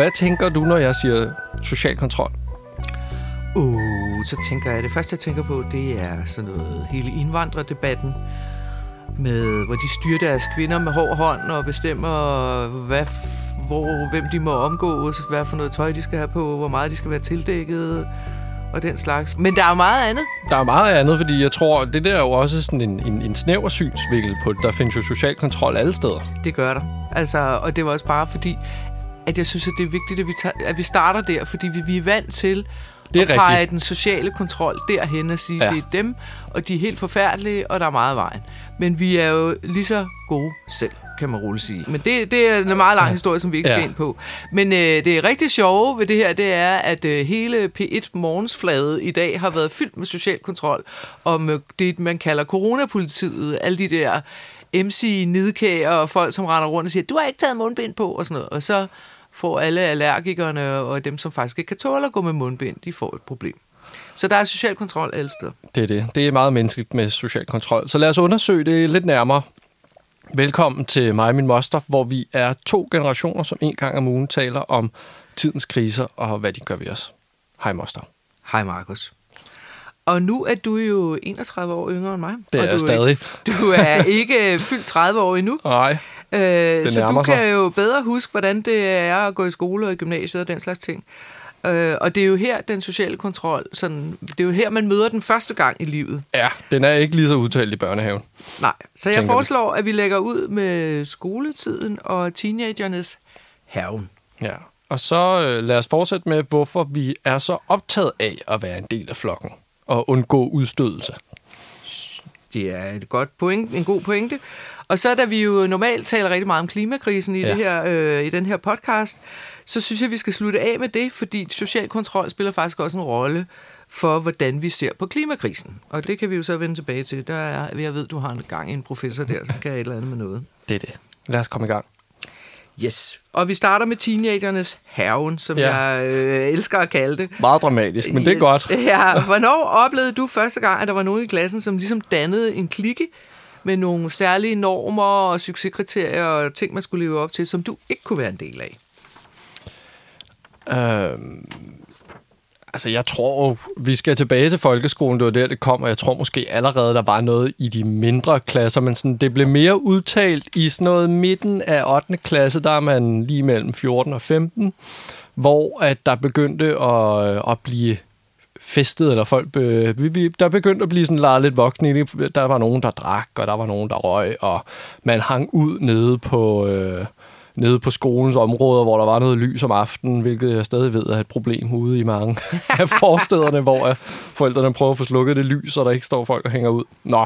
Hvad tænker du, når jeg siger social kontrol? Uh, så tænker jeg, det første jeg tænker på, det er sådan noget hele indvandrerdebatten, med, hvor de styrer deres kvinder med hård hånd og bestemmer, hvad, hvor, hvem de må omgås, hvad for noget tøj de skal have på, hvor meget de skal være tildækket og den slags. Men der er meget andet. Der er meget andet, fordi jeg tror, det der er jo også sådan en, en, en snæver synsvinkel på det. Der findes jo social kontrol alle steder. Det gør der. Altså, og det var også bare fordi, at jeg synes, at det er vigtigt, at vi, tager, at vi starter der, fordi vi, vi er vant til Det er at pege rigtigt. den sociale kontrol derhen og sige, Ja. ja. det er dem, og de er helt forfærdelige, og der er meget vejen. Men vi er jo lige så gode selv, kan man roligt sige. Men det, det er en meget lang historie, som vi ikke skal Ja. ind på. Men øh, det er rigtig sjove ved det her, det er, at øh, hele P1 Morgensflade i dag har været fyldt med social kontrol, om øh, det, man kalder coronapolitiet, alle de der MC-nidkæger og folk, som render rundt og siger, du har ikke taget mundbind på, og sådan noget. Og så får alle allergikerne og dem, som faktisk ikke kan tåle at gå med mundbind, de får et problem. Så der er social kontrol alle steder. Det er det. Det er meget menneskeligt med social kontrol. Så lad os undersøge det lidt nærmere. Velkommen til mig og min moster, hvor vi er to generationer, som en gang om ugen taler om tidens kriser og hvad de gør ved os. Hej moster. Hej Markus. Og nu er du jo 31 år yngre end mig. Det og er jeg du stadig. Ikke, du er ikke fyldt 30 år endnu. Nej. Øh, så du kan sig. jo bedre huske, hvordan det er at gå i skole og i gymnasiet og den slags ting. Øh, og det er jo her, den sociale kontrol, sådan, det er jo her, man møder den første gang i livet. Ja, den er ikke lige så udtalt i børnehaven. Nej, så jeg Tænker vi. foreslår, at vi lægger ud med skoletiden og teenagernes haven. Ja. Og så øh, lad os fortsætte med, hvorfor vi er så optaget af at være en del af flokken og undgå udstødelse. Det er et godt point, en god pointe. Og så da vi jo normalt taler rigtig meget om klimakrisen i, Ja. det her, øh, i den her podcast, så synes jeg, vi skal slutte af med det, fordi social kontrol spiller faktisk også en rolle for, hvordan vi ser på klimakrisen. Og det kan vi jo så vende tilbage til. Der er, jeg ved, du har en gang en professor der, som kan et eller andet med noget. Det er det. Lad os komme i gang. Yes. Og vi starter med teenagernes haven, som Ja. jeg øh, elsker at kalde det. Meget dramatisk, men det er Yes. godt. Ja, hvornår oplevede du første gang, at der var nogen i klassen, som ligesom dannede en klikke med nogle særlige normer og succeskriterier og ting, man skulle leve op til, som du ikke kunne være en del af? Øhm, altså, jeg tror, vi skal tilbage til folkeskolen, det var der, det kom, og jeg tror måske allerede, der var noget i de mindre klasser, men sådan, det blev mere udtalt i sådan noget midten af 8. klasse, der er man lige mellem 14 og 15, hvor at der begyndte at, at blive festet, eller folk, be, vi, vi, der begyndte at blive sådan leget lidt voksne i det. Der var nogen, der drak, og der var nogen, der røg, og man hang ud nede på, øh, nede på skolens områder, hvor der var noget lys om aftenen, hvilket jeg stadig ved er et problem ude i mange af forstederne, hvor forældrene prøver at få slukket det lys, så der ikke står folk og hænger ud. Nå,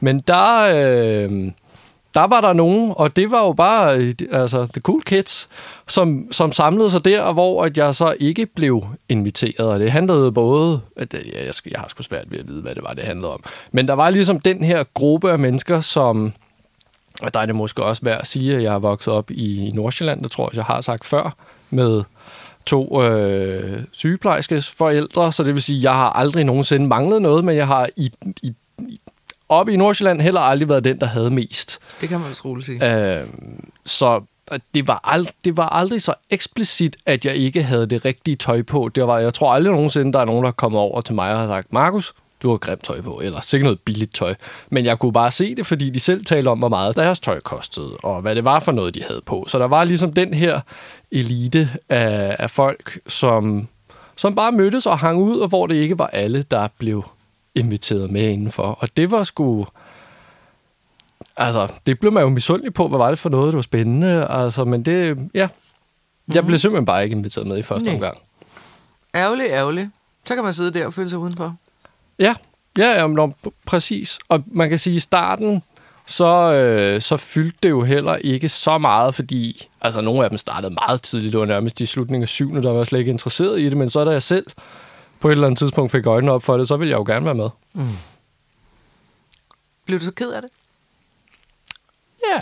men der... Øh, der var der nogen, og det var jo bare altså, the cool kids, som, som samlede sig der, og hvor at jeg så ikke blev inviteret. Og det handlede både... At, øh, jeg, skal, jeg har sgu svært ved at vide, hvad det var, det handlede om. Men der var ligesom den her gruppe af mennesker, som... Og der er det måske også værd at sige, at jeg er vokset op i Nordsjælland, det tror jeg, jeg har sagt før, med to øh, sygeplejerskes forældre, så det vil sige, at jeg har aldrig nogensinde manglet noget, men jeg har i, i, i, oppe i Nordsjælland heller aldrig været den, der havde mest. Det kan man vist roligt sige. Øh, så det var, ald- det var aldrig så eksplicit, at jeg ikke havde det rigtige tøj på. Det var, jeg tror aldrig nogensinde, der er nogen, der er kommet over til mig og har sagt, Markus, du har grimt tøj på, eller sikkert noget billigt tøj. Men jeg kunne bare se det, fordi de selv talte om, hvor meget deres tøj kostede, og hvad det var for noget, de havde på. Så der var ligesom den her elite af, af folk, som, som bare mødtes og hang ud, og hvor det ikke var alle, der blev inviteret med indenfor. Og det var sgu... Altså, det blev man jo misundelig på, hvad var det for noget, det var spændende. Altså, men det, ja. Jeg blev simpelthen bare ikke inviteret med i første Nej. omgang. Ærgerligt, ærgerligt. Så kan man sidde der og føle sig udenfor. Ja, ja, ja men, nå, præcis. Og man kan sige, i starten, så, øh, så fyldte det jo heller ikke så meget, fordi altså, nogle af dem startede meget tidligt. Det var nærmest i slutningen af syvende, der var jeg slet ikke interesseret i det. Men så da jeg selv på et eller andet tidspunkt fik øjnene op for det, så ville jeg jo gerne være med. Blev du så ked af det? Ja,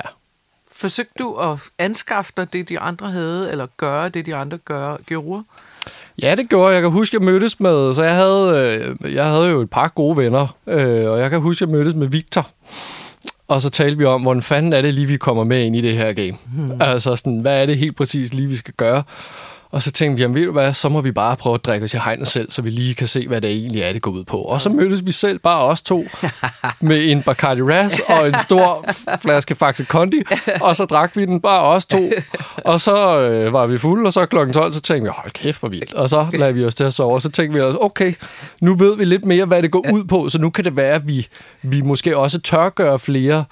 Forsøgte du at anskaffe dig det, de andre havde, eller gøre det, de andre gør, gjorde? Ja, det gjorde jeg. Jeg kan huske, jeg mødtes med... Så jeg havde, øh, jeg havde jo et par gode venner, øh, og jeg kan huske, jeg mødtes med Victor. Og så talte vi om, hvordan fanden er det lige, vi kommer med ind i det her game. Hmm. Altså sådan, hvad er det helt præcis lige, vi skal gøre? Og så tænkte vi, jamen ved du hvad, så må vi bare prøve at drikke os i hegnet selv, så vi lige kan se, hvad det egentlig er, det går ud på. Og så mødtes vi selv, bare os to, med en Bacardi Ras og en stor flaske Faxe Kondi, og så drak vi den bare os to. Og så øh, var vi fulde, og så klokken 12, så tænkte vi, hold kæft, hvor vildt. Og så lagde vi os til at sove, og så tænkte vi os, okay, nu ved vi lidt mere, hvad det går ud på, så nu kan det være, at vi, vi måske også tør gøre flere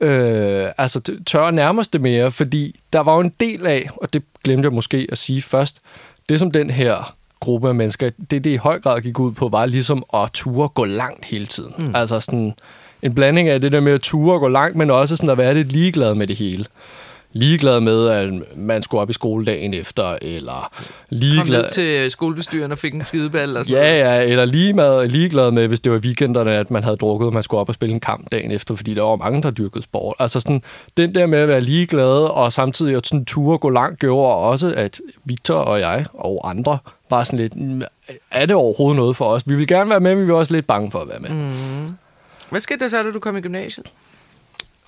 øh, altså tør at nærme os det mere, fordi der var jo en del af, og det glemte jeg måske at sige først, det som den her gruppe af mennesker, det det i høj grad gik ud på, var ligesom at ture gå langt hele tiden. Mm. Altså sådan en blanding af det der med at ture gå langt, men også sådan at være lidt ligeglad med det hele ligeglad med, at man skulle op i skoledagen efter, eller Kom ligeglad... ned til skolebestyren og fik en skideball og sådan Ja, ja, eller lige med, ligeglad med, hvis det var weekenderne, at man havde drukket, og man skulle op og spille en kamp dagen efter, fordi der var mange, der dyrkede sport. Altså sådan, den der med at være ligeglad, og samtidig at sådan ture gå langt, gjorde også, at Victor og jeg, og andre, var sådan lidt, "Mm, er det overhovedet noget for os? Vi vil gerne være med, men vi er også lidt bange for at være med. Mm. Hvad skete der så, da du kom i gymnasiet?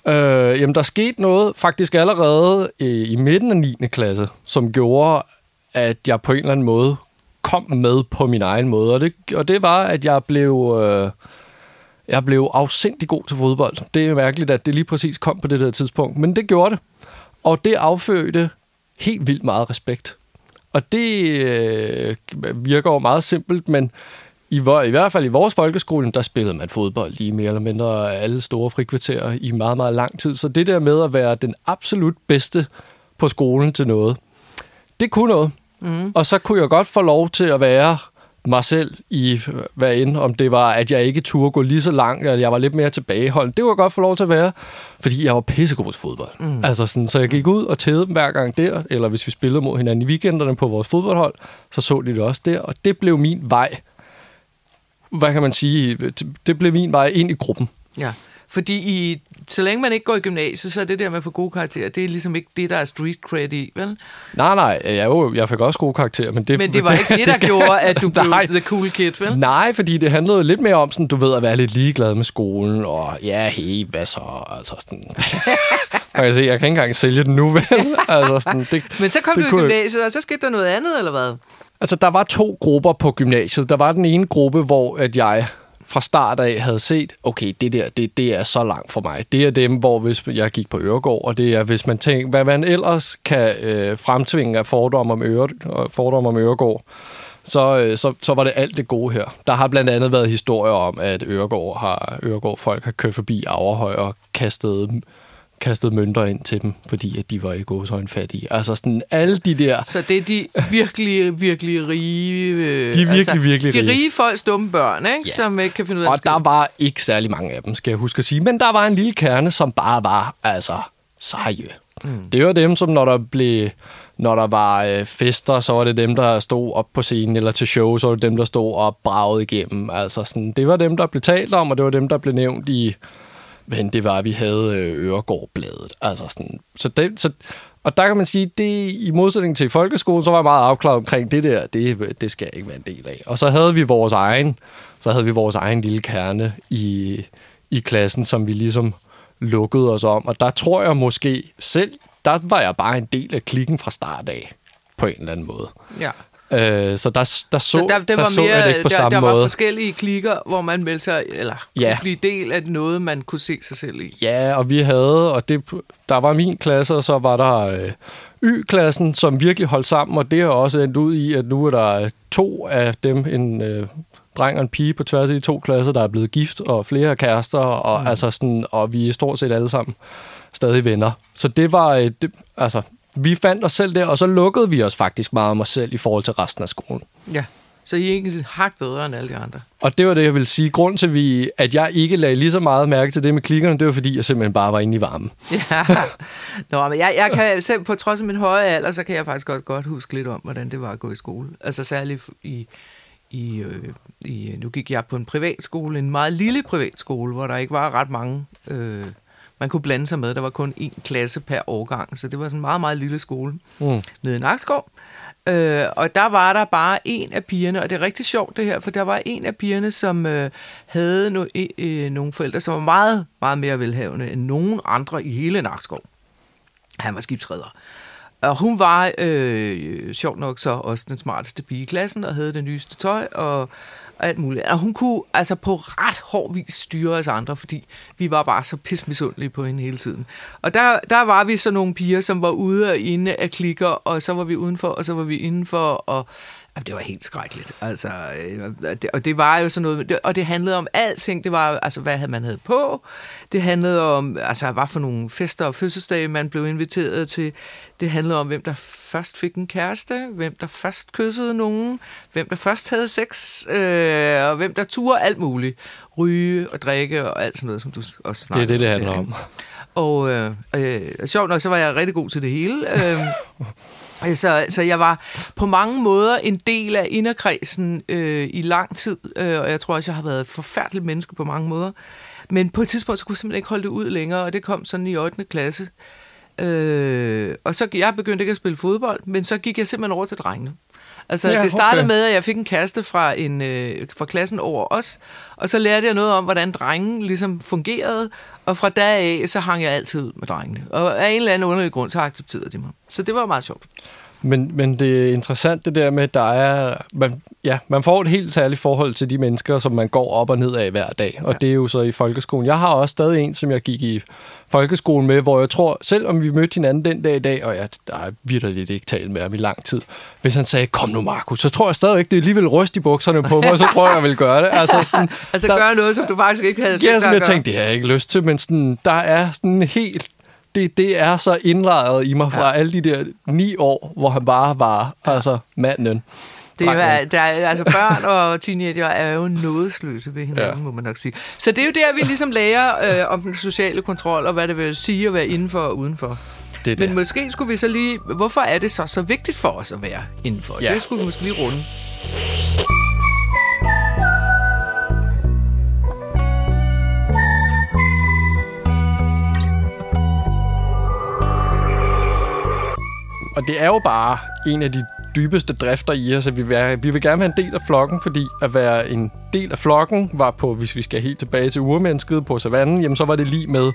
Øh, jamen, der skete noget faktisk allerede øh, i midten af 9. klasse, som gjorde, at jeg på en eller anden måde kom med på min egen måde. Og det, og det var, at jeg blev, øh, jeg blev afsindig god til fodbold. Det er mærkeligt, at det lige præcis kom på det der tidspunkt, men det gjorde det. Og det affødte helt vildt meget respekt. Og det øh, virker jo meget simpelt, men i, i hvert fald i vores folkeskole, der spillede man fodbold lige mere eller mindre alle store frikvarterer i meget, meget lang tid. Så det der med at være den absolut bedste på skolen til noget, det kunne noget. Mm. Og så kunne jeg godt få lov til at være mig selv i, hvad end, om det var, at jeg ikke turde gå lige så langt, eller jeg var lidt mere tilbageholdt. Det kunne jeg godt få lov til at være, fordi jeg var pissegod til fodbold. Mm. Altså sådan, så jeg gik ud og tædede dem hver gang der, eller hvis vi spillede mod hinanden i weekenderne på vores fodboldhold, så så de det også der, og det blev min vej hvad kan man sige, det blev min vej ind i gruppen. Ja, fordi i, så længe man ikke går i gymnasiet, så er det der med at få gode karakterer, det er ligesom ikke det, der er street cred i, vel? Nej, nej, jeg, jo, jeg fik også gode karakterer, men det... Men det var ikke det, der gjorde, at du blev Nej. the cool kid, vel? Nej, fordi det handlede lidt mere om, sådan, du ved, at være lidt ligeglad med skolen, og ja, hey, hvad så? Altså sådan... Man kan se, jeg kan ikke engang sælge den nu, vel? altså, sådan, det, Men så kom det du i gymnasiet, og så skete der noget andet, eller hvad? Altså, der var to grupper på gymnasiet. Der var den ene gruppe, hvor at jeg fra start af havde set, okay, det der, det, det er så langt for mig. Det er dem, hvor hvis jeg gik på Øregård, og det er, hvis man tænker, hvad man ellers kan øh, fremtvinge af fordomme om, Øre, fordomme om Øregård, så, øh, så, så var det alt det gode her. Der har blandt andet været historier om, at Øregård har, Øregård folk har kørt forbi Averhøj og kastet, kastet mønter ind til dem, fordi at de var i gåsøjne fattige. Altså sådan alle de der... Så det er de virkelig, virkelig rige... Øh, De er virkelig, virkelig de rige. rige folks dumme børn, ikke? Ja. som ikke kan finde ud af Og der var ikke særlig mange af dem, skal jeg huske at sige. Men der var en lille kerne, som bare var, altså, seje. Mm. Det var dem, som når der blev... Når der var øh, fester, så var det dem, der stod op på scenen, eller til show, så var det dem, der stod og bragede igennem. Altså sådan, det var dem, der blev talt om, og det var dem, der blev nævnt i, men det var, at vi havde øh, Øregårdbladet. bladet. Altså sådan, så det, så, og der kan man sige, det i modsætning til folkeskolen, så var jeg meget afklaret omkring det der, det, det skal jeg ikke være en del af. Og så havde vi vores egen, så havde vi vores egen lille kerne i, i klassen, som vi ligesom lukkede os om. Og der tror jeg måske selv, der var jeg bare en del af klikken fra start af, på en eller anden måde. Ja. Øh, så der, der så, Så der, det der var så jeg det mere, ikke på der, samme der var måde. forskellige klikker, hvor man meldte sig, eller kunne Ja. blive del af noget, man kunne se sig selv i. Ja, og vi havde, og det, der var min klasse, og så var der øh, Y-klassen, som virkelig holdt sammen, og det har også endt ud i, at nu er der to af dem, en øh, dreng og en pige på tværs af de to klasser, der er blevet gift, og flere kærester, og, mm. altså sådan, og vi er stort set alle sammen stadig venner. Så det var, øh, det, altså, vi fandt os selv der, og så lukkede vi os faktisk meget om os selv i forhold til resten af skolen. Ja. Så I er ikke hak bedre end alle de andre. Og det var det, jeg vil sige. Grunden til, vi, at jeg ikke lagde lige så meget mærke til det med klikkerne, det var, fordi jeg simpelthen bare var inde i varmen. Ja. Nå, men jeg, jeg kan selv på trods af min høje alder, så kan jeg faktisk godt, godt huske lidt om, hvordan det var at gå i skole. Altså særligt i, i, øh, i nu gik jeg på en privatskole, en meget lille privatskole, hvor der ikke var ret mange, øh, man kunne blande sig med. Der var kun én klasse per årgang, så det var sådan en meget, meget lille skole Mm. nede i Nakskov. Øh, og der var der bare en af pigerne, og det er rigtig sjovt det her, for der var en af pigerne, som øh, havde no, øh, nogle forældre, som var meget, meget mere velhavende end nogen andre i hele Nakskov. Han var skibsredder og hun var øh, sjovt nok så også den smarteste pige i klassen, og havde det nyeste tøj, og, og alt muligt. Og hun kunne altså på ret hård vis styre os andre, fordi vi var bare så pismisundelige på hende hele tiden. Og der, der var vi så nogle piger, som var ude og inde af klikker, og så var vi udenfor, og så var vi indenfor, og Jamen, det var helt skrækkeligt. Altså, øh, det, og det var jo sådan noget, og det handlede om alting. Det var, altså, hvad man havde på. Det handlede om, altså, hvad for nogle fester og fødselsdage, man blev inviteret til. Det handlede om, hvem der først fik en kæreste, hvem der først kyssede nogen, hvem der først havde sex, øh, og hvem der turde alt muligt. Ryge og drikke og alt sådan noget, som du også snakker Det er det, det handler om. Og øh, øh, sjovt nok, så var jeg rigtig god til det hele. Øh, så, så jeg var på mange måder en del af inderkredsen øh, i lang tid, øh, og jeg tror også, jeg har været et forfærdeligt menneske på mange måder. Men på et tidspunkt, så kunne jeg simpelthen ikke holde det ud længere, og det kom sådan i 8. klasse. Øh, og så jeg begyndte ikke at spille fodbold, men så gik jeg simpelthen over til drengene. Altså, ja, det startede okay. med, at jeg fik en kæreste fra, en, øh, fra klassen over os, og så lærte jeg noget om, hvordan drengen ligesom fungerede, og fra dag af, så hang jeg altid ud med drengene. Og af en eller anden underlig grund, så accepterede de mig. Så det var meget sjovt. Men, men det er interessant det der med, at der er... Man, ja, man får et helt særligt forhold til de mennesker, som man går op og ned af hver dag. Og ja. det er jo så i folkeskolen. Jeg har også stadig en, som jeg gik i folkeskolen med, hvor jeg tror, selvom vi mødte hinanden den dag i dag, og jeg der er virkelig ikke talt med ham i lang tid, hvis han sagde, kom nu Markus, så tror jeg stadigvæk, det er alligevel ryst i bukserne på mig, og så tror jeg, jeg vil gøre det. Altså, sådan, altså der, gøre noget, som du faktisk ikke havde Ja, som jeg tænkte, det har jeg ikke lyst til, men sådan, der er sådan helt det, det er så indlejret i mig fra ja. alle de der ni år, hvor han bare var ja. altså manden. Det er, der er, altså børn og teenager er jo nådesløse ved hinanden, ja. må man nok sige. Så det er jo der, vi ligesom lærer øh, om den sociale kontrol, og hvad det vil sige at være indenfor og udenfor. Det Men måske skulle vi så lige... Hvorfor er det så så vigtigt for os at være indenfor? Ja. Det skulle vi måske lige runde. Og det er jo bare en af de dybeste drifter i os, at vi vil, vi vil gerne være en del af flokken, fordi at være en del af flokken var på, hvis vi skal helt tilbage til urmennesket på savannen, jamen så var det lige med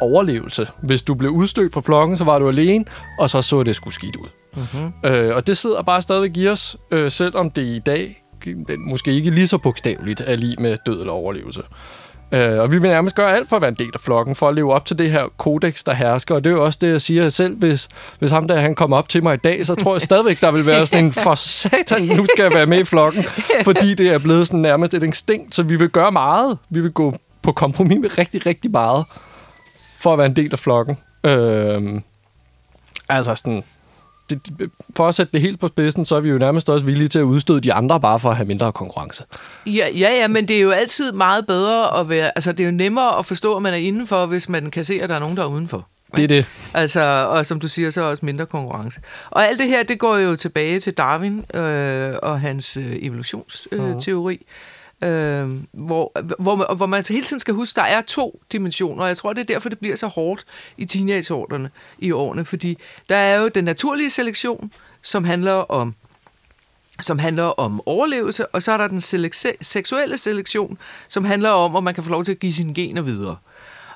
overlevelse. Hvis du blev udstødt fra flokken, så var du alene, og så så det skulle skidt ud. Mm-hmm. Øh, og det sidder bare stadigvæk i os, øh, selvom det i dag måske ikke lige så bogstaveligt er lige med død eller overlevelse. Øh, og vi vil nærmest gøre alt for at være en del af flokken, for at leve op til det her kodex, der hersker. Og det er jo også det, jeg siger selv. Hvis, hvis ham der han kommer op til mig i dag, så tror jeg stadigvæk, der vil være sådan en for satan, nu skal jeg være med i flokken. Fordi det er blevet sådan nærmest et instinkt, så vi vil gøre meget. Vi vil gå på kompromis med rigtig, rigtig meget for at være en del af flokken. Øh, altså sådan, det, for at sætte det helt på spidsen, så er vi jo nærmest også villige til at udstøde de andre, bare for at have mindre konkurrence. Ja, ja, ja, men det er jo altid meget bedre at være... Altså, det er jo nemmere at forstå, at man er indenfor, hvis man kan se, at der er nogen, der er udenfor. Det er det. Altså, og som du siger, så er også mindre konkurrence. Og alt det her, det går jo tilbage til Darwin øh, og hans øh, evolutionsteori. Øh, uh-huh øh, hvor, hvor, hvor man altså hele tiden skal huske, der er to dimensioner, og jeg tror, det er derfor, det bliver så hårdt i teenageårene i årene, fordi der er jo den naturlige selektion, som handler om som handler om overlevelse, og så er der den selekse- seksuelle selektion, som handler om, om man kan få lov til at give sine gener videre.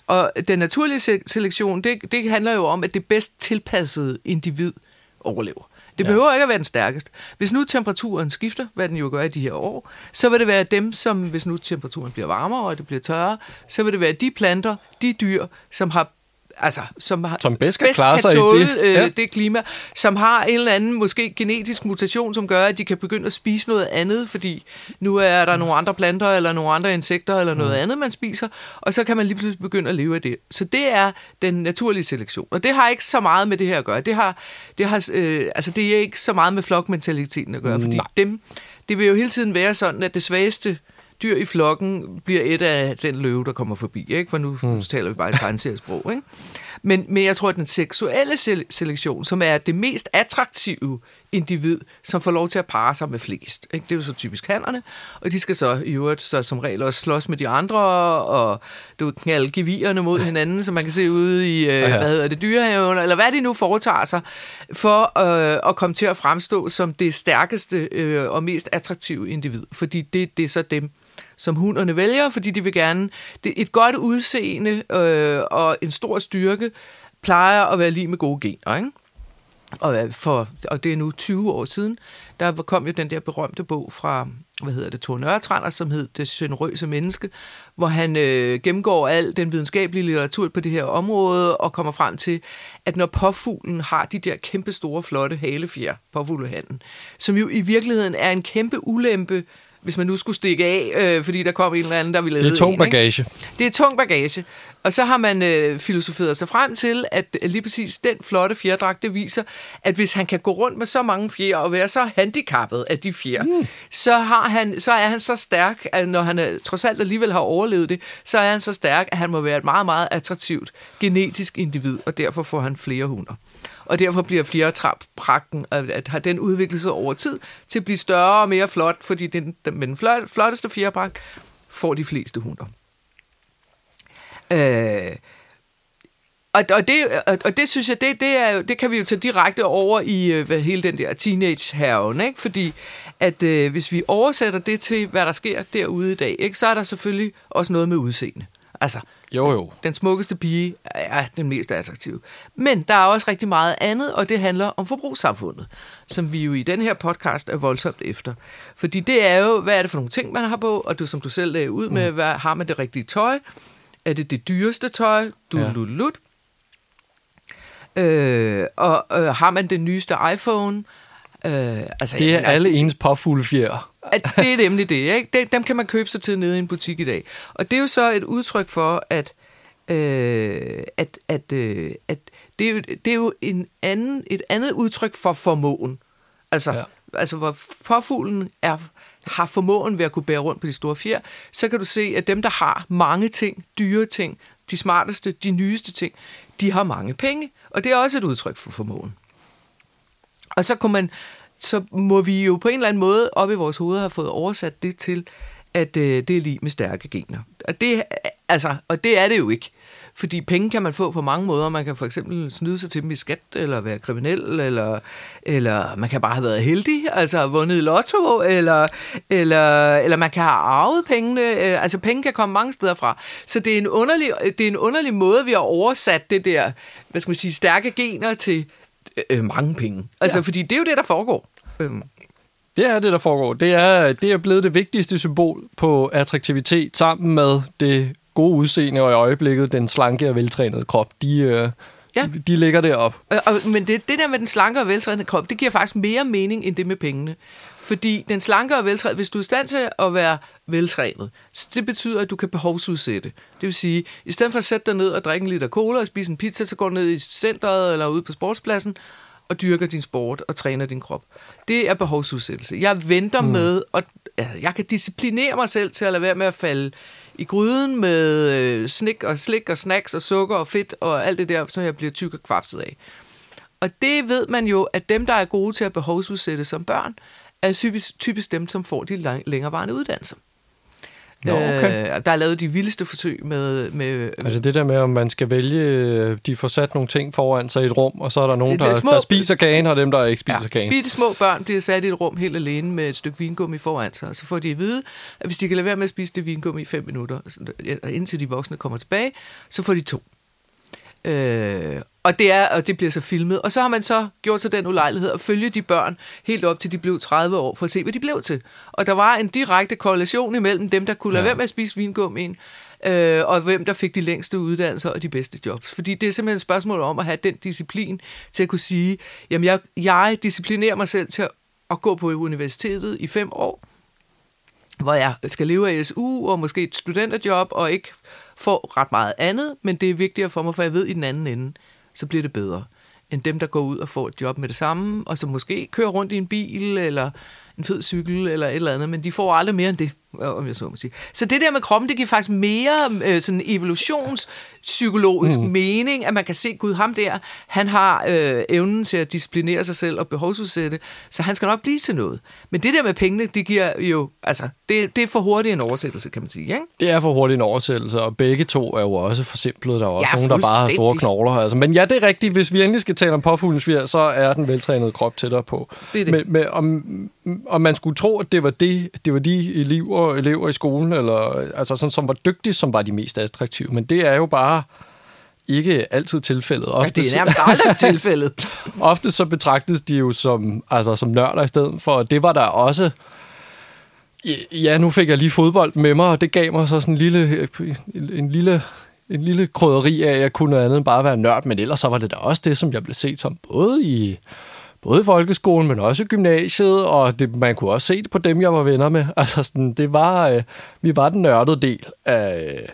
Og den naturlige selektion, det, det handler jo om, at det bedst tilpassede individ overlever. Det behøver ja. ikke at være den stærkeste. Hvis nu temperaturen skifter, hvad den jo gør i de her år, så vil det være dem, som hvis nu temperaturen bliver varmere og det bliver tørrere, så vil det være de planter, de dyr, som har altså, som, som bedst kan, bedst klare kan sig tåle, i det. Øh, ja. det klima, som har en eller anden måske genetisk mutation, som gør, at de kan begynde at spise noget andet, fordi nu er der nogle andre planter, eller nogle andre insekter, eller noget mm. andet, man spiser, og så kan man lige pludselig begynde at leve af det. Så det er den naturlige selektion. Og det har ikke så meget med det her at gøre. Det, har, det, har, øh, altså, det er ikke så meget med flokmentaliteten at gøre, fordi Nej. dem, det vil jo hele tiden være sådan, at det svageste dyr i flokken bliver et af den løve, der kommer forbi. Ikke? For nu mm. taler vi bare i tegneseriesprog. Ikke? Men, men jeg tror, at den seksuelle selektion, som er det mest attraktive individ, som får lov til at parre sig med flest. Ikke? Det er jo så typisk hannerne, og de skal så i øvrigt så som regel også slås med de andre, og du knalde gevierne mod hinanden, som man kan se ude i, øh, hvad hedder det, dyrehaven, eller hvad de nu foretager sig, for øh, at komme til at fremstå som det stærkeste øh, og mest attraktive individ. Fordi det, det er så dem, som hunderne vælger, fordi de vil gerne... Det, et godt udseende øh, og en stor styrke plejer at være lige med gode gener, ikke? Og, øh, for, og det er nu 20 år siden, der kom jo den der berømte bog fra, hvad hedder det, Thor Nørretrander, som hed Det generøse menneske, hvor han øh, gennemgår al den videnskabelige litteratur på det her område, og kommer frem til, at når påfuglen har de der kæmpe store, flotte halefjer, påfuglehanden, som jo i virkeligheden er en kæmpe ulempe hvis man nu skulle stikke af, øh, fordi der kom en eller anden, der ville Det er tung en, ikke? bagage. Det er tung bagage. Og så har man øh, filosoferet sig frem til, at lige præcis den flotte fjerdragt, det viser, at hvis han kan gå rundt med så mange fjer og være så handicappet af de fjer, mm. så, har han, så er han så stærk, at når han er, trods alt alligevel har overlevet det, så er han så stærk, at han må være et meget, meget attraktivt genetisk individ, og derfor får han flere hunder. Og derfor bliver fjerdragten, at har den udviklet sig over tid til at blive større og mere flot, fordi den, den, med den flot, flotteste fjerdragt får de fleste hunder. Øh, og, og, det, og, og det synes jeg, det, det, er, det kan vi jo tage direkte over i øh, hvad, hele den der teenage ikke? Fordi at øh, hvis vi oversætter det til, hvad der sker derude i dag, ikke? så er der selvfølgelig også noget med udseende. Altså, jo, jo. den smukkeste pige er den mest attraktive. Men der er også rigtig meget andet, og det handler om forbrugssamfundet, som vi jo i den her podcast er voldsomt efter. Fordi det er jo, hvad er det for nogle ting, man har på, og du, som du selv lagde ud med, hvad, har man det rigtige tøj? Er det det dyreste tøj? Du, Ja. lut. Øh, og øh, har man den nyeste iPhone? Øh, altså, Det er alle ens påfuglefjer. At det er nemlig det, ikke? Det, dem kan man købe sig til nede i en butik i dag. Og det er jo så et udtryk for, at, øh, at, at, øh, at det, er jo, det er jo en anden, et andet udtryk for formåen. Altså, ja. altså hvor påfuglen er, har formåen ved at kunne bære rundt på de store fjer, så kan du se, at dem, der har mange ting, dyre ting, de smarteste, de nyeste ting, de har mange penge. Og det er også et udtryk for formåen. Og så, kunne man, så må vi jo på en eller anden måde op i vores hoveder have fået oversat det til, at øh, det er lige med stærke gener. Og det, altså, og det er det jo ikke. Fordi penge kan man få på mange måder. Man kan for eksempel snyde sig til dem i skat, eller være kriminel, eller, eller man kan bare have været heldig, altså have vundet i lotto, eller, eller, eller man kan have arvet pengene. Øh, altså penge kan komme mange steder fra. Så det er en underlig, det er en underlig måde, vi har oversat det der, hvad skal man sige, stærke gener til øh, mange penge. Altså, Ja. fordi det er jo det, der foregår. Øhm, Det er det, der foregår. Det er, det er blevet det vigtigste symbol på attraktivitet, sammen med det gode udseende og i øjeblikket den slanke og veltrænede krop. De, øh, Ja. de, ligger deroppe. Og, og, men det, det der med den slanke og veltrænede krop, det giver faktisk mere mening end det med pengene. Fordi den slanke og veltrænede, hvis du er i stand til at være veltrænet, så det betyder, at du kan behovsudsætte. Det vil sige, i stedet for at sætte dig ned og drikke en liter cola og spise en pizza, så går du ned i centret eller ude på sportspladsen og dyrker din sport og træner din krop. Det er behovsudsættelse. Jeg venter mm. med, og jeg kan disciplinere mig selv til at lade være med at falde i gryden med øh, slik og slik og snacks og sukker og fedt og alt det der, så jeg bliver tyk og kvapset af. Og det ved man jo, at dem, der er gode til at behovsudsætte som børn, er typisk, typisk dem, som får de lang- længerevarende uddannelser. Nå, okay. Øh, der er lavet de vildeste forsøg med... med Er det det der med, om man skal vælge, øh, de får sat nogle ting foran sig i et rum, og så er der nogen, er der, små- der spiser kagen, og dem, der ikke spiser ja, kagen? bitte små børn bliver sat i et rum helt alene med et stykke vingummi foran sig, og så får de at vide, at hvis de kan lade være med at spise det vingummi i fem minutter, indtil de voksne kommer tilbage, så får de to. Øh, og, det er, og det bliver så filmet. Og så har man så gjort sig den ulejlighed at følge de børn helt op til de blev 30 år, for at se, hvad de blev til. Og der var en direkte korrelation imellem dem, der kunne lade Ja. være med at spise vingummien, øh, og hvem der fik de længste uddannelser og de bedste jobs. Fordi det er simpelthen et spørgsmål om at have den disciplin til at kunne sige, jamen jeg, jeg disciplinerer mig selv til at, at gå på universitetet i fem år, hvor jeg skal leve af SU og måske et studenterjob og ikke får ret meget andet, men det er vigtigere for mig, for jeg ved i den anden ende, så bliver det bedre. End dem, der går ud og får et job med det samme, og som måske kører rundt i en bil, eller en fed cykel, eller et eller andet, men de får aldrig mere end det, om jeg så må sige. Så det der med kroppen, det giver faktisk mere øh, sådan evolutionspsykologisk mm. mening, at man kan se, gud, ham der, han har øh, evnen til at disciplinere sig selv og behovsudsætte, så han skal nok blive til noget. Men det der med pengene, det giver jo, altså, det, det er for hurtigt en oversættelse, kan man sige, ikke? Det er for hurtigt en oversættelse, og begge to er jo også forsimplet. Der er også Ja, nogen, der bare har store knogler. Altså. Men ja, det er rigtigt. Hvis vi endelig skal tale om påfuglens fjer, så er den veltrænede krop tættere på. Det er det. Men, men, om, om man skulle tro, at det var, det, det var de elever, elever i skolen, eller, altså sådan, som var dygtige, som var de mest attraktive. Men det er jo bare ikke altid tilfældet. Ja, Ofte, det er nærmest aldrig tilfældet. ofte så betragtes de jo som, altså, som nørder i stedet for, og det var der også... Ja, nu fik jeg lige fodbold med mig, og det gav mig så sådan en lille, en lille, en lille krydderi af, at jeg kunne noget andet end bare være nørd, men ellers så var det da også det, som jeg blev set som både i, både folkeskolen, men også gymnasiet, og det, man kunne også se det på dem, jeg var venner med. Altså, sådan, det var, øh, vi var den nørdede del af,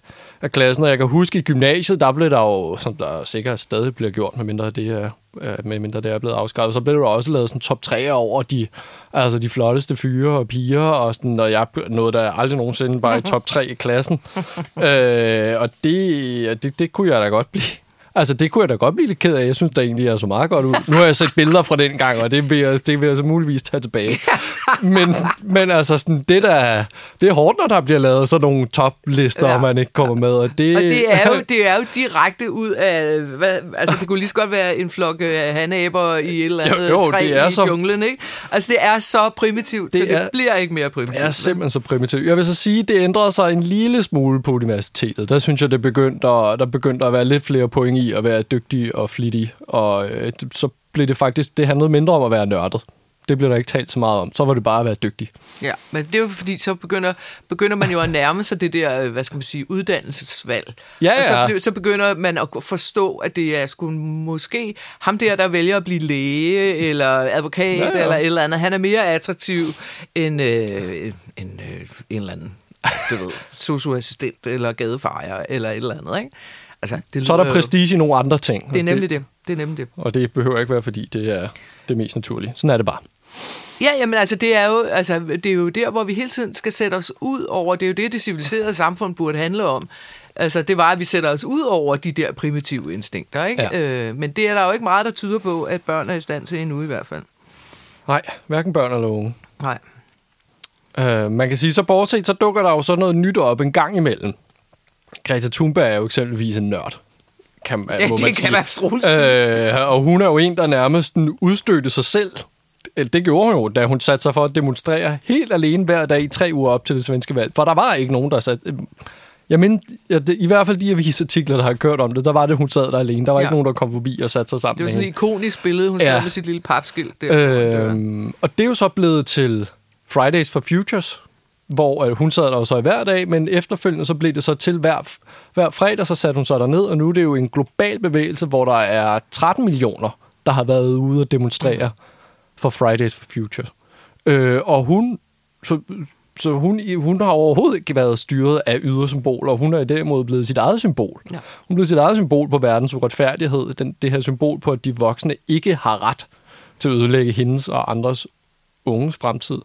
af klassen, og jeg kan huske, i gymnasiet, der blev der jo, som der sikkert stadig bliver gjort, medmindre det er, øh, medmindre det er blevet afskaffet, så blev der også lavet sådan top 3 over de, altså de flotteste fyre og piger, og, sådan, og jeg nåede der aldrig nogensinde bare i top 3 i klassen. øh, og det, det, det kunne jeg da godt blive. Altså, det kunne jeg da godt blive lidt ked af. Jeg synes, der egentlig er så meget godt ud. Nu har jeg set billeder fra den gang, og det vil jeg, det vil jeg så muligvis tage tilbage. Men, men altså, sådan, det, der, det er hårdt, når der bliver lavet sådan nogle toplister, Ja. og man ikke kommer med. Og det, Og det er, jo, det er jo direkte ud af... Hvad, altså, det kunne lige så godt være en flok øh, hanæber i et eller andet Jo, jo, træ det er i så- junglen, ikke? Altså, det er så primitivt, det så det er- bliver ikke mere primitivt. Det er simpelthen så primitivt. Jeg vil så sige, det ændrede sig en lille smule på universitetet. Der synes jeg, det begyndte at, der begyndte at være lidt flere point i at være dygtig og flittig. Og øh, så blev det faktisk, det handlede mindre om at være nørdet. Det blev der ikke talt så meget om. Så var det bare at være dygtig. Ja, men det er jo fordi, så begynder, begynder man jo at nærme sig det der, øh, hvad skal man sige, uddannelsesvalg. Ja, Og så, ja. så begynder man at forstå, at det er sgu måske ham der, der vælger at blive læge, eller advokat, Ja, ja, ja. ja. eller et eller andet. Han er mere attraktiv end, øh, end øh, en eller anden, du ved, socioassistent, eller gadefejer, eller et eller andet, ikke? Altså, det Så er der lyder prestige i nogle andre ting. Det er nemlig det. Det er nemlig det. Og det behøver ikke være, fordi det er det mest naturlige. Sådan er det bare. Ja, jamen altså det er jo altså det er jo der hvor vi hele tiden skal sætte os ud over det er jo det det civiliserede samfund burde handle om. Altså det var at vi sætter os ud over de der primitive instinkter, ikke? Ja. Øh, men det er der jo ikke meget der tyder på at børn er i stand til endnu i hvert fald. Nej, hverken børn eller unge. Nej. Uh, man kan sige, så bortset, så dukker der jo så noget nyt op en gang imellem. Greta Thunberg er jo eksempelvis en nørd. Kan, Ja, må det man kan sige. Øh, og hun er jo en, der nærmest udstødte sig selv. Eller Det gjorde hun jo, da hun satte sig for at demonstrere helt alene hver dag i tre uger op til det svenske valg. For der var ikke nogen, der satte... Jeg mener, ja, det, i hvert fald de avisartikler, der har kørt om det, der var det, hun sad der alene. Der var Ja. ikke nogen, der kom forbi og satte sig sammen Det var sådan et ikonisk billede, hun Ja. sad med sit lille papskilt der. Øhm, og det er jo så blevet til Fridays for Futures, hvor øh, hun sad der jo så i hver dag, men efterfølgende så blev det så til hver, hver fredag, så satte hun sig ned, og nu er det jo en global bevægelse, hvor der er 13 millioner, der har været ude og demonstrere for Fridays for Futures. Øh, og hun, så, så hun, hun har overhovedet ikke været styret af ydre symboler, hun er derimod blevet sit eget symbol. Ja. Hun blev sit eget symbol på verdens uretfærdighed, den, det her symbol på, at de voksne ikke har ret til at ødelægge hendes og andres unges fremtid.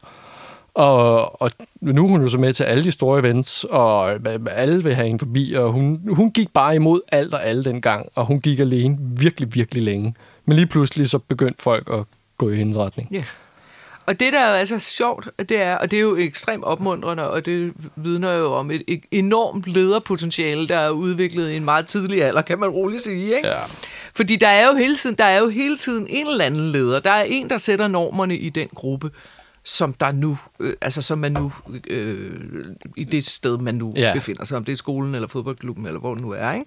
Og, og nu er hun jo så med til alle de store events, og alle vil have hende forbi, og hun, hun gik bare imod alt og alle dengang, og hun gik alene virkelig, virkelig længe. Men lige pludselig så begyndte folk at gå i hendes retning. Ja. Og det, der er jo altså sjovt, det er, og det er jo ekstremt opmuntrende, og det vidner jo om et, et enormt lederpotentiale, der er udviklet i en meget tidlig alder, kan man roligt sige, ikke? Ja. Fordi der er jo hele tiden, der er jo hele tiden en eller anden leder. Der er en, der sætter normerne i den gruppe, som der nu, øh, altså som man nu, øh, i det sted, man nu Ja. befinder sig, om det er skolen eller fodboldklubben, eller hvor det nu er, ikke?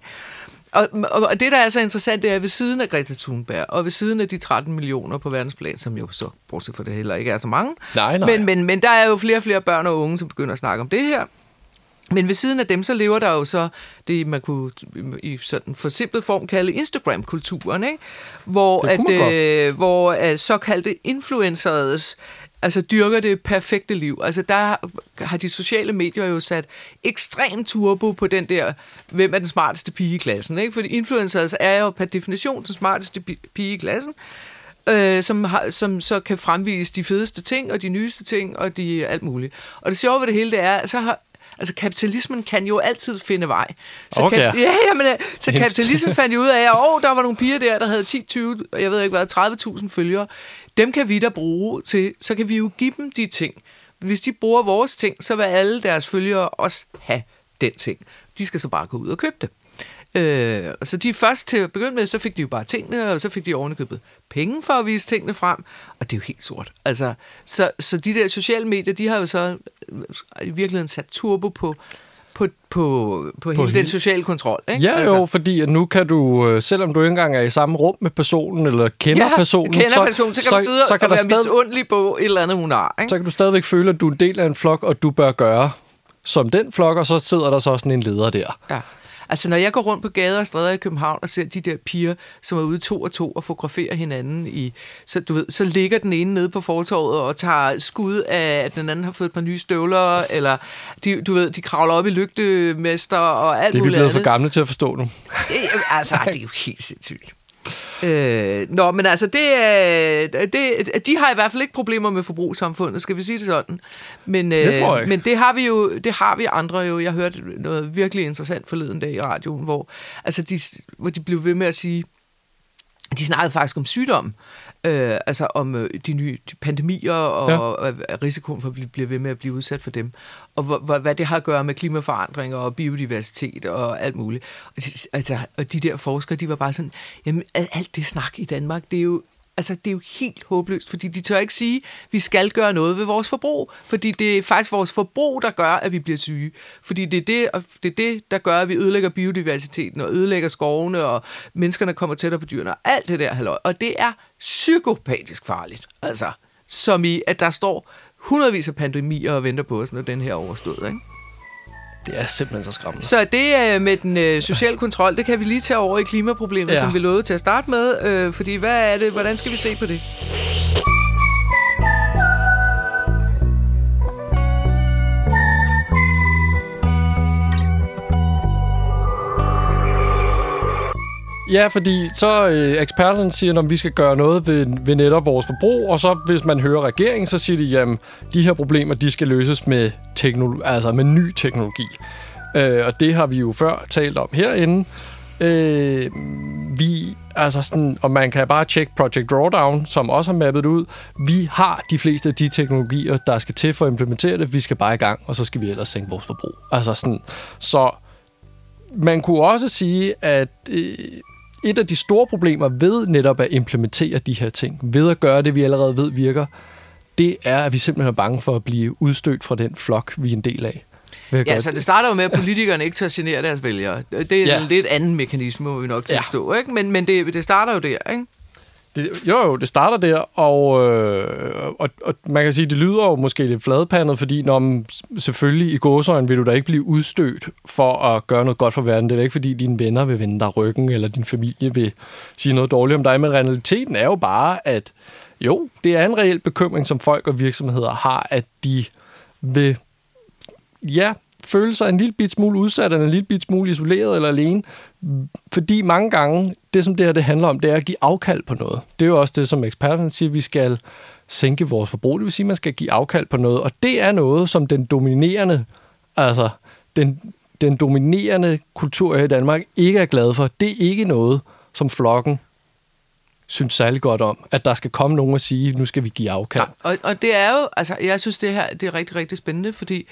Og, og, og det, der er så interessant, det er, at ved siden af Greta Thunberg, og ved siden af de 13 millioner på verdensplan, som jo så, bortset fra det heller ikke er så mange, Nej, nej. men, men, men der er jo flere og flere børn og unge, som begynder at snakke om det her. Men ved siden af dem, så lever der jo så det, man kunne i sådan forsimplet form kalde Instagram-kulturen, ikke? Hvor, at, øh, hvor at såkaldte influencers altså dyrker det perfekte liv. Altså der har de sociale medier jo sat ekstrem turbo på den der, hvem er den smarteste pige i klassen, ikke? Fordi influencers er jo per definition den smarteste pige i klassen, øh, som, har, som så kan fremvise de fedeste ting, og de nyeste ting, og de alt muligt. Og det sjove ved det hele, det er, så har, altså kapitalismen kan jo altid finde vej. Så Okay. Kan, ja, jamen, øh, så kapitalismen fandt jo ud af, at oh, der var nogle piger der, der havde 10, 20, og jeg ved ikke hvad, 30.000 følgere. Dem kan vi da bruge til, så kan vi jo give dem de ting. Hvis de bruger vores ting, så vil alle deres følgere også have den ting. De skal så bare gå ud og købe det. Øh, og så de først til at begynde med, så fik de jo bare tingene, og så fik de ovenikøbet penge for at vise tingene frem, og det er jo helt sort. Altså, så, så de der sociale medier, de har jo så øh, i virkeligheden sat turbo på på, på, på, hele hele- den sociale kontrol. Ikke? Ja, altså. jo, fordi at nu kan du, øh, selvom du ikke engang er i samme rum med personen, eller kender ja, personen, kender så, personen, så kan så, du sidde så og kan der være stadig, misundelig på et eller andet, hun har. Ikke? så kan du stadigvæk føle, at du er en del af en flok, og du bør gøre som den flok, og så sidder der så sådan en leder der. Ja. Altså, når jeg går rundt på gader og stræder i København og ser de der piger, som er ude to og to og fotograferer hinanden i, så, du ved, så ligger den ene nede på fortorvet og tager skud af, at den anden har fået et par nye støvler, eller de, du ved, de kravler op i lygtemester og alt Det er vi muligt blevet for andet. gamle til at forstå nu. Altså, det er jo helt sindssygt. Øh, nå, men altså, det, det, de har i hvert fald ikke problemer med forbrugssamfundet, skal vi sige det sådan. Men, øh, Det tror jeg men det har vi jo, det har vi andre jo. Jeg hørte noget virkelig interessant forleden dag i radioen, hvor, altså de, hvor de blev ved med at sige, de snakkede faktisk om sygdom, øh, altså om øh, de nye de pandemier og, Ja. og, og risikoen for, at vi bliver ved med at blive udsat for dem, og hvor, hvor, hvad det har at gøre med klimaforandringer og biodiversitet og alt muligt. Og de, altså, og de der forskere, de var bare sådan, jamen al- alt det snak i Danmark, det er jo Altså, det er jo helt håbløst, fordi de tør ikke sige, at vi skal gøre noget ved vores forbrug. Fordi det er faktisk vores forbrug, der gør, at vi bliver syge. Fordi det er det, og det, er det der gør, at vi ødelægger biodiversiteten og ødelægger skovene, og menneskerne kommer tættere på dyrene, og alt det der halløj. Og det er psykopatisk farligt. Altså, som i, at der står hundredvis af pandemier og venter på os, når den her er overstået. Ikke? Det er simpelthen så skræmmende. Så det øh, med den øh, sociale kontrol, det kan vi lige tage over i klimaproblemet, ja. som vi lovede til at starte med. Øh, fordi hvad er det? Hvordan skal vi se på det? Ja, fordi så øh, eksperterne siger, at vi skal gøre noget ved, ved netop vores forbrug, og så hvis man hører regeringen, så siger de, jamen, de her problemer, de skal løses med, teknolo- altså med ny teknologi. Øh, og det har vi jo før talt om herinde. Øh, vi, altså sådan, og man kan bare tjekke Project Drawdown, som også har mappet det ud. Vi har de fleste af de teknologier, der skal til for at implementere det. Vi skal bare i gang, og så skal vi ellers sænke vores forbrug. Altså sådan, så man kunne også sige, at øh, et af de store problemer ved netop at implementere de her ting, ved at gøre det, vi allerede ved virker, det er, at vi simpelthen er bange for at blive udstødt fra den flok, vi er en del af. At Ja, så det starter jo med, at politikerne ikke tør genere deres vælgere. Det er ja. en lidt anden mekanisme, må vi nok tilstå, ja. ikke? Men, men det, det starter jo der, ikke? Det, jo, jo, det starter der, og, øh, og, og man kan sige, det lyder jo måske lidt fladpandet, fordi når man, selvfølgelig i gåsøjne vil du da ikke blive udstødt for at gøre noget godt for verden. Det er da ikke, fordi dine venner vil vende dig ryggen, eller din familie vil sige noget dårligt om dig, men realiteten er jo bare, at jo, det er en reel bekymring, som folk og virksomheder har, at de vil ja, føle sig en lille bit smule udsat, eller en lille bit smule isoleret eller alene. Fordi mange gange, det som det her det handler om, det er at give afkald på noget. Det er jo også det, som eksperterne siger, vi skal sænke vores forbrug. Det vil sige, at man skal give afkald på noget. Og det er noget, som den dominerende, altså den, den dominerende kultur her i Danmark ikke er glad for. Det er ikke noget, som flokken synes særlig godt om, at der skal komme nogen og sige, nu skal vi give afkald. Ja. Og, og det er jo, altså, jeg synes, det her det er rigtig, rigtig spændende, fordi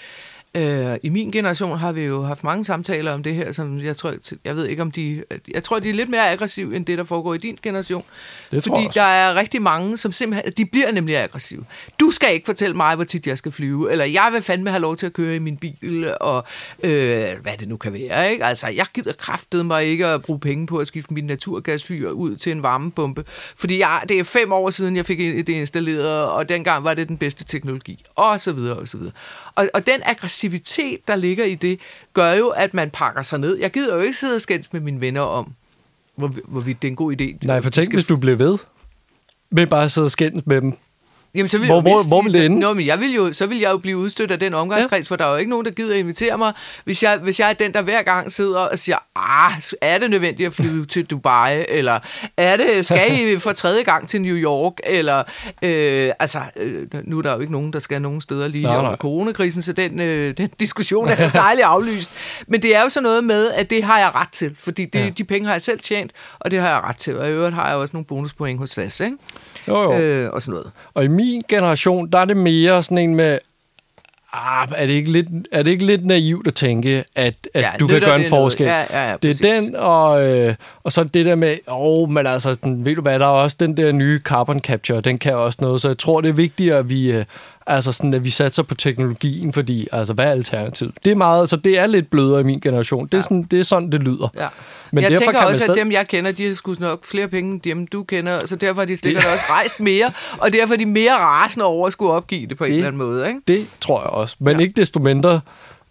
øh, i min generation har vi jo haft mange samtaler om det her, som jeg tror, jeg ved ikke om de, jeg tror, de er lidt mere aggressive, end det, der foregår i din generation. Det tror fordi jeg også. der er rigtig mange, som simpelthen, de bliver nemlig aggressive. Du skal ikke fortælle mig, hvor tit jeg skal flyve, eller jeg vil fandme have lov til at køre i min bil, og øh, hvad det nu kan være, ikke? Altså, jeg gider kraftede mig ikke at bruge penge på at skifte min naturgasfyr ud til en varmepumpe, fordi jeg, det er fem år siden, jeg fik det installeret, og dengang var det den bedste teknologi, og så videre, og så videre. Og, og den aggressivitet, der ligger i det, gør jo, at man pakker sig ned. Jeg gider jo ikke sidde og skændes med mine venner om, hvor, hvorvidt det er en god idé. Nej, for tænk, skal hvis du blev ved med bare at sidde og skændes med dem. Jamen, så vil, Hvor- hvor- hvor vil det ende? Nå, men jeg vil jo, så vil jeg jo blive udstødt af den omgangskreds, ja. for der er jo ikke nogen, der gider invitere mig. Hvis jeg, hvis jeg er den, der hver gang sidder og siger, ah, er det nødvendigt at flyve til Dubai, eller er det, skal I for tredje gang til New York, eller, øh, altså, øh, nu er der jo ikke nogen, der skal nogen steder lige Nej, nej, nej. under coronakrisen, så den, øh, den diskussion er dejligt aflyst. Men det er jo sådan noget med, at det har jeg ret til, fordi det, ja. de penge har jeg selv tjent, og det har jeg ret til. Og i øvrigt har jeg også nogle bonuspoint hos SAS, ikke? Jo, jo. Øh, og sådan noget. Og i min generation, der er det mere sådan en med, ah, er, det ikke lidt, er det ikke lidt naivt at tænke, at, at Ja, du kan gøre en noget? forskel? Ja, ja, ja, det er den, og, øh, og så det der med, åh, men altså, den, ved du hvad, der er også den der nye carbon capture, den kan også noget, så jeg tror, det er vigtigt, at vi, øh, Altså sådan, at vi satser på teknologien, fordi, altså, hvad er alternativet? Det er meget, så det er lidt blødere i min generation. Det er, Ja. sådan, det, er sådan, det lyder. Ja. Men jeg derfor tænker også, stadig- at dem, jeg kender, de har sgu nok flere penge end dem, du kender, så derfor har de sikkert også rejst mere, og derfor er de mere rasende over at skulle opgive det på en Det- eller anden måde. Ikke? Det tror jeg også. Men. Ja. ikke desto mindre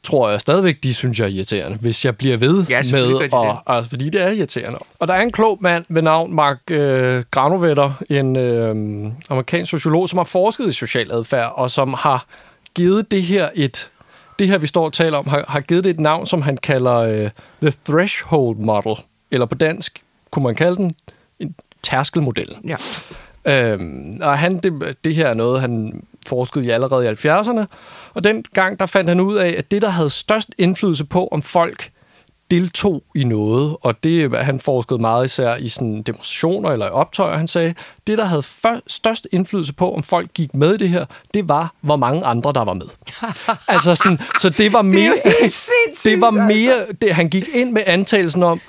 tror jeg stadigvæk, de synes, jeg er irriterende, hvis jeg bliver ved Ja, med, gør de og, altså, fordi det er irriterende. Og der er en klog mand ved navn Mark øh, Granovetter, en øh, amerikansk sociolog, som har forsket i social adfærd, og som har givet det her et, det her vi står og taler om, har, har givet det et navn, som han kalder øh, The Threshold Model, eller på dansk kunne man kalde den en tærskelmodel. Ja. Øhm, og han, det, det her er noget, han forskede i allerede i 70'erne. Og den gang, der fandt han ud af, at det, der havde størst indflydelse på, om folk deltog i noget, og det han forskede meget især i sådan demonstrationer eller i optøjer, han sagde, det, der havde før, størst indflydelse på, om folk gik med i det her, det var, hvor mange andre, der var med. altså sådan, så det var mere... sindssygt, det var altså. mere det, han gik ind med antagelsen om,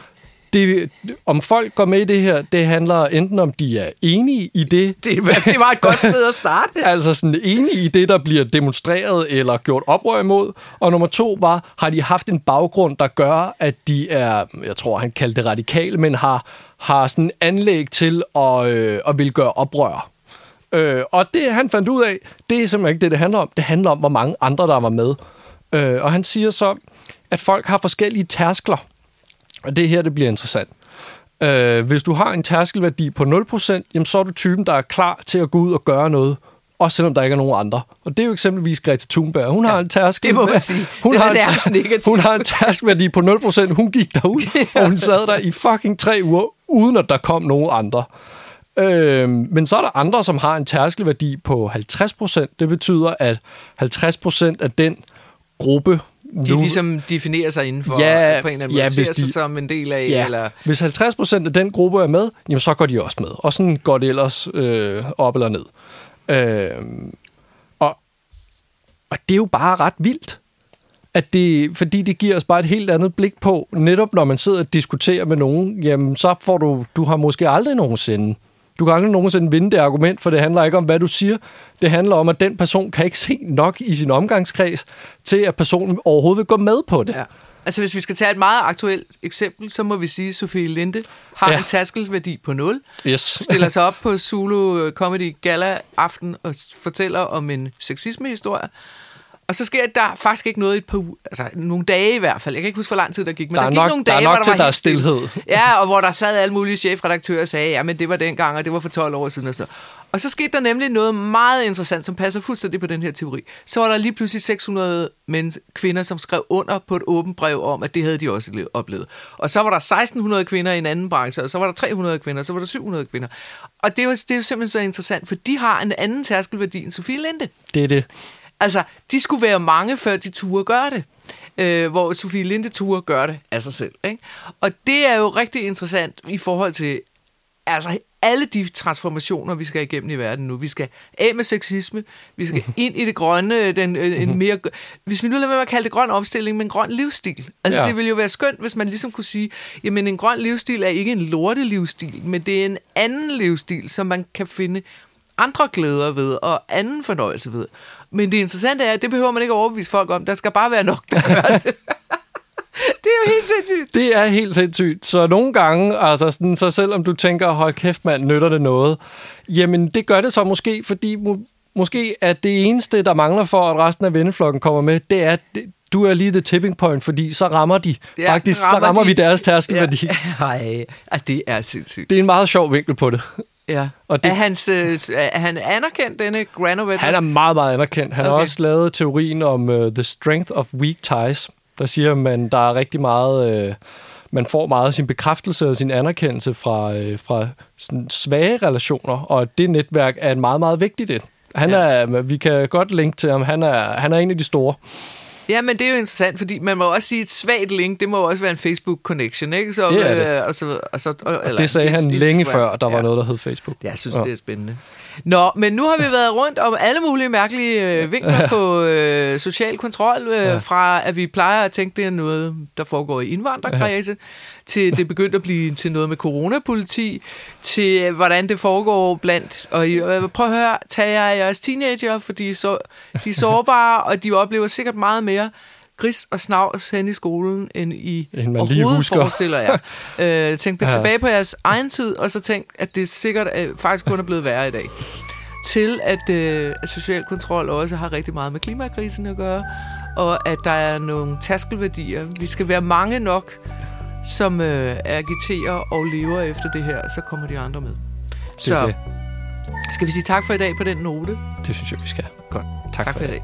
det, om folk går med i det her, det handler enten om, de er enige i det, Det, det var et godt sted at starte. altså sådan enige i det, der bliver demonstreret eller gjort oprør imod. Og nummer to var, har de haft en baggrund, der gør, at de er, jeg tror, han kaldte det radikale, men har, har sådan anlæg til at, øh, at vil gøre oprør. Øh, og det, han fandt ud af, det er simpelthen ikke det, det handler om. Det handler om, hvor mange andre, der var med. Øh, og han siger så, at folk har forskellige tærskler. Og det er her, det bliver interessant. Øh, hvis du har en tærskelværdi på 0%, jamen, så er du typen, der er klar til at gå ud og gøre noget, også selvom der ikke er nogen andre. Og det er jo eksempelvis Greta Thunberg. Hun ja, har en tærskel... det må man sige. Hun, Den har en, nærmest negativ. hun har en tærskelværdi på 0%. Hun gik derud, og hun sad der i fucking tre uger, uden at der kom nogen andre. Øh, men så er der andre, som har en tærskelværdi på 50%. Det betyder, at 50% af den gruppe... De ligesom definerer sig indenfor, Ja, på en eller anden ja, måde, ser sig de- som en del af, Ja, eller... hvis 50 procent af den gruppe er med, jamen så går de også med. Og sådan går det ellers øh, op eller ned. Øh, og, og det er jo bare ret vildt. At det, fordi det giver os bare et helt andet blik på, netop når man sidder og diskuterer med nogen, jamen så får du, du har måske aldrig nogensinde, du kan aldrig nogensinde vinde det argument, for det handler ikke om, hvad du siger. Det handler om, at den person kan ikke se nok i sin omgangskreds, til at personen overhovedet vil gå med på det. Ja. Altså hvis vi skal tage et meget aktuelt eksempel, så må vi sige, at Sofie Linde har Ja. en tærskelværdi på 0, Yes. stiller sig op på Zulu Comedy Gala aften og fortæller om en sexisme-historie. Og så sker der faktisk ikke noget i et par uger, altså nogle dage i hvert fald. Jeg kan ikke huske, hvor lang tid der gik, men Der der, er gik nok- nogle der er dage, nok hvor der til, var der er stilhed. Ja, og hvor der sad alle mulige chefredaktører og sagde, ja, men det var dengang, og det var for 12 år siden og så. Og så skete der nemlig noget meget interessant, som passer fuldstændig på den her teori. Så var der lige pludselig 600 mænd, kvinder, som skrev under på et åbent brev om, at det havde de også le- oplevet. Og så var der 1600 kvinder i en anden branche, og så var der 300 kvinder, og så var der 700 kvinder. Og det er jo, det er jo simpelthen så interessant, for de har en anden tærskelværdi end Sofie Linde. Det er det. Altså, de skulle være mange, før de turde gøre det. Øh, hvor Sofie Linde turde gøre det af sig selv. Ikke? Og det er jo rigtig interessant i forhold til altså, alle de transformationer, vi skal igennem i verden nu. Vi skal af med sexisme, vi skal ind i det grønne, den, øh, en mere, hvis vi nu lader være med at kalde det grøn omstilling, men grøn livsstil. Altså, Ja. det ville jo være skønt, hvis man ligesom kunne sige, jamen en grøn livsstil er ikke en lorte livsstil, men det er en anden livsstil, som man kan finde andre glæder ved, og anden fornøjelse ved. Men det interessante er, at det behøver man ikke overbevise folk om. Der skal bare være nok, der gør det. det er jo helt sindssygt. Det er helt sindssygt. Så nogle gange, altså sådan, så selvom du tænker, hold kæft mand, nytter det noget? Jamen, det gør det så måske, fordi må, måske at det eneste, der mangler for, at resten af venneflokken kommer med, det er, det, du er lige the tipping point, fordi så rammer de. Ja, Faktisk, så rammer, så rammer de- vi deres tærskelværdi. Ja. Ej, det er sindssygt. Det er en meget sjov vinkel på det. Ja. Og det- det... er, hans, øh, er han anerkendt, denne Granovetter? Han er meget, meget anerkendt. Han okay. har også lavet teorien om uh, the strength of weak ties. Der siger man, der er rigtig meget... Uh, man får meget af sin bekræftelse og sin anerkendelse fra, øh, fra sådan svage relationer, og det netværk er et meget, meget vigtigt et. Han Ja. er, vi kan godt linke til ham, han er, han er en af de store. Ja, men det er jo interessant, fordi man må også sige, et svagt link, det må jo også være en Facebook-connection, ikke? Så, Det er det. Øh, og så, og så, og, Og det sagde han længe før, der var ja. noget, der hed Facebook. Jeg synes, Ja. det er spændende. Nå, men nu har vi været rundt om alle mulige mærkelige øh, vinkler på øh, social kontrol, øh, ja. fra at vi plejer at tænke, det er noget, der foregår i indvandrerkredse, ja. til det begyndte at blive til noget med coronapoliti, til øh, hvordan det foregår blandt... Og øh, prøv at høre, tag jer af jeres teenager, for de er, så, de er sårbare, og de oplever sikkert meget mere gris og snavs hen i skolen, end I End man lige husker. forestiller jer. øh, tænk Ja. tilbage på jeres egen tid, og så tænk, at det sikkert øh, faktisk kun er blevet værre i dag. Til at, øh, at social kontrol også har rigtig meget med klimakrisen at gøre, og at der er nogle taskelværdier. Vi skal være mange nok, som øh, agiterer og lever efter det her, så kommer de andre med. Det Så det. skal vi sige tak for i dag på den note. Det synes jeg, vi skal. Godt. Tak, Tak for i i dag.